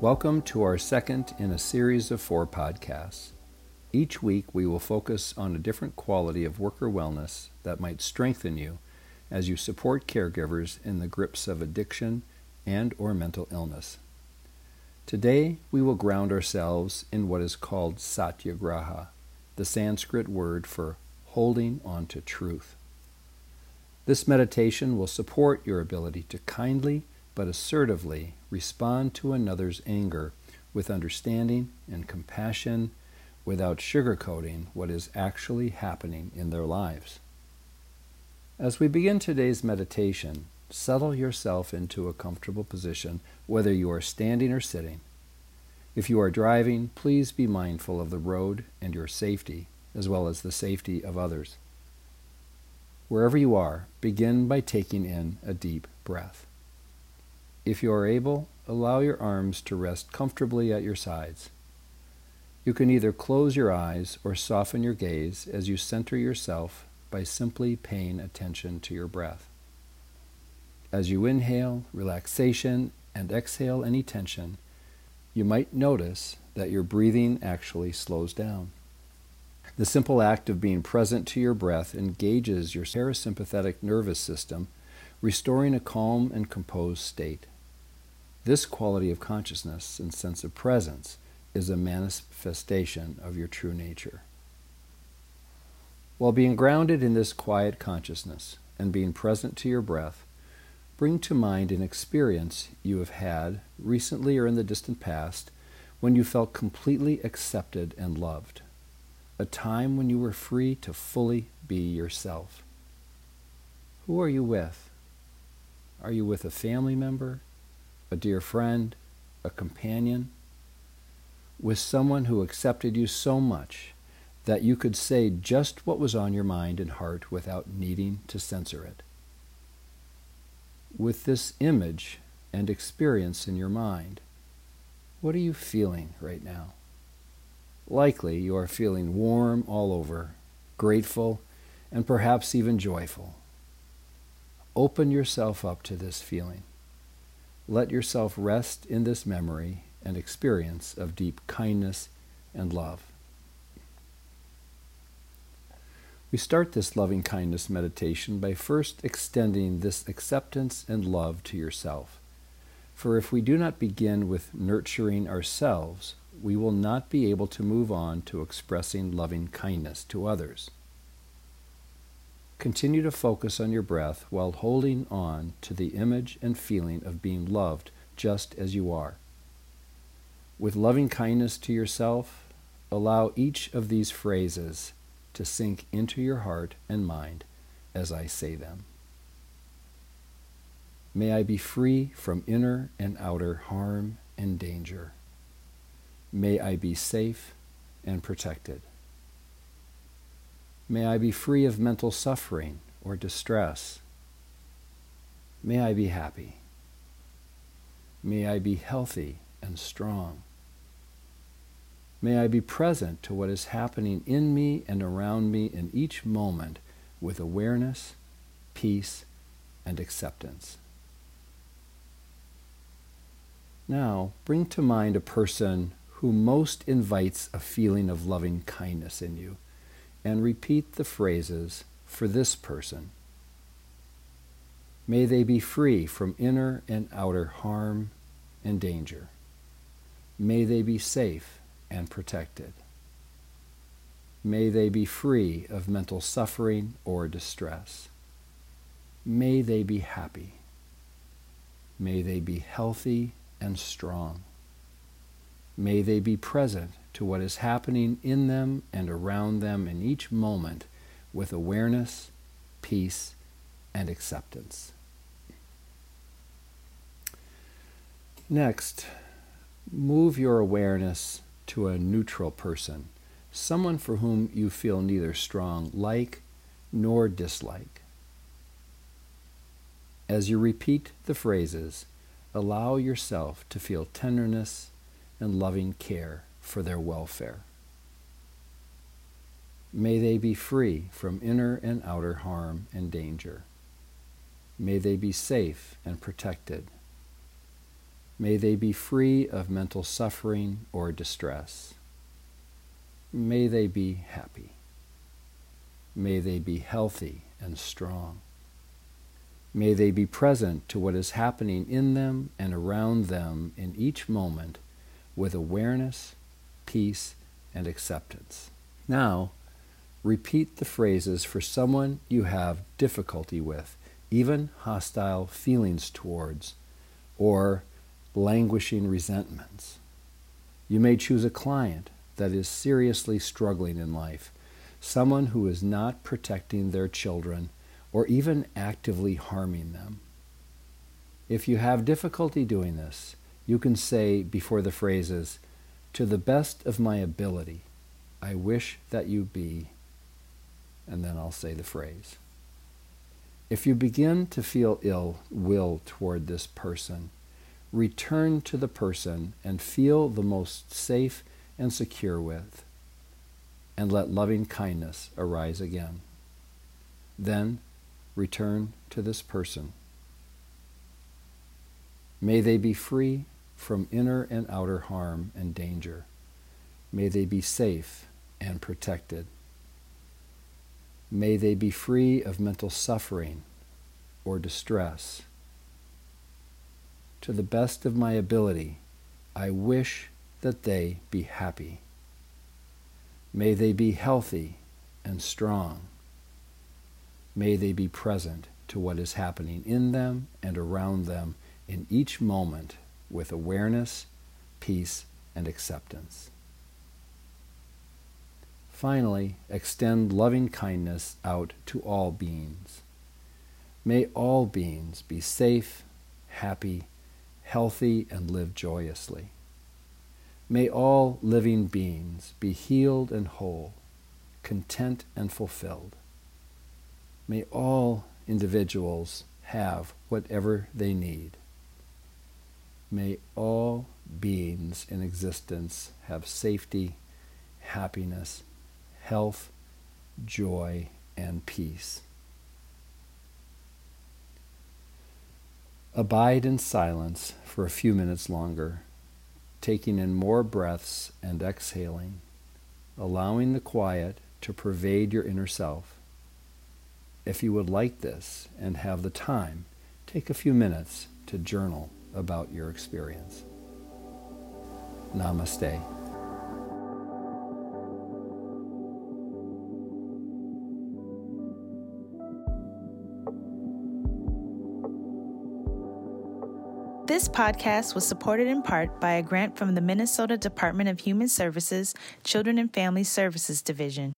Welcome to our second in a series of four podcasts. Each week we will focus on a different quality of worker wellness that might strengthen you as you support caregivers in the grips of addiction and or mental illness. Today we will ground ourselves in what is called satyagraha, the Sanskrit word for holding on to truth. This meditation will support your ability to kindly but assertively respond to another's anger with understanding and compassion without sugarcoating what is actually happening in their lives. As we begin today's meditation, settle yourself into a comfortable position, whether you are standing or sitting. If you are driving, please be mindful of the road and your safety, as well as the safety of others. Wherever you are, begin by taking in a deep breath. If you are able, allow your arms to rest comfortably at your sides. You can either close your eyes or soften your gaze as you center yourself by simply paying attention to your breath. As you inhale relaxation and exhale any tension, you might notice that your breathing actually slows down. The simple act of being present to your breath engages your parasympathetic nervous system, restoring a calm and composed state. This quality of consciousness and sense of presence is a manifestation of your true nature. While being grounded in this quiet consciousness and being present to your breath, bring to mind an experience you have had recently or in the distant past when you felt completely accepted and loved, a time when you were free to fully be yourself. Who are you with? Are you with a family member, a dear friend, a companion, with someone who accepted you so much that you could say just what was on your mind and heart without needing to censor it. With this image and experience in your mind, what are you feeling right now? Likely you are feeling warm all over, grateful, and perhaps even joyful. Open yourself up to this feeling. Let yourself rest in this memory and experience of deep kindness and love. We start this loving kindness meditation by first extending this acceptance and love to yourself. For if we do not begin with nurturing ourselves, we will not be able to move on to expressing loving kindness to others. Continue to focus on your breath while holding on to the image and feeling of being loved just as you are. With loving kindness to yourself, allow each of these phrases to sink into your heart and mind as I say them. May I be free from inner and outer harm and danger. May I be safe and protected. May I be free of mental suffering or distress. May I be happy. May I be healthy and strong. May I be present to what is happening in me and around me in each moment with awareness, peace, and acceptance. Now, bring to mind a person who most invites a feeling of loving kindness in you and repeat the phrases for this person. May they be free from inner and outer harm and danger. May they be safe and protected. May they be free of mental suffering or distress. May they be happy. May they be healthy and strong. May they be present to what is happening in them and around them in each moment with awareness, peace, and acceptance. Next, move your awareness to a neutral person, someone for whom you feel neither strong like nor dislike. As you repeat the phrases, allow yourself to feel tenderness and loving care for their welfare. May they be free from inner and outer harm and danger. May they be safe and protected. May they be free of mental suffering or distress. May they be happy. May they be healthy and strong. May they be present to what is happening in them and around them in each moment with awareness, peace, and acceptance. Now, repeat the phrases for someone you have difficulty with, even hostile feelings towards, or languishing resentments. You may choose a client that is seriously struggling in life, someone who is not protecting their children or even actively harming them. If you have difficulty doing this, you can say before the phrases, To the best of my ability, I wish that you be, and then I'll say the phrase. If you begin to feel ill will toward this person, return to the person and feel the most safe and secure with, and let loving kindness arise again. Then return to this person. May they be free from inner and outer harm and danger. May they be safe and protected. May they be free of mental suffering or distress. To the best of my ability, I wish that they be happy. May they be healthy and strong. May they be present to what is happening in them and around them in each moment with awareness, peace, and acceptance. Finally, extend loving kindness out to all beings. May all beings be safe, happy, healthy, and live joyously. May all living beings be healed and whole, content and fulfilled. May all individuals have whatever they need. May all beings in existence have safety, happiness, health, joy, and peace. Abide in silence for a few minutes longer, taking in more breaths and exhaling, allowing the quiet to pervade your inner self. If you would like this and have the time, take a few minutes to journal about your experience. Namaste. This podcast was supported in part by a grant from the Minnesota Department of Human Services Children and Family Services Division.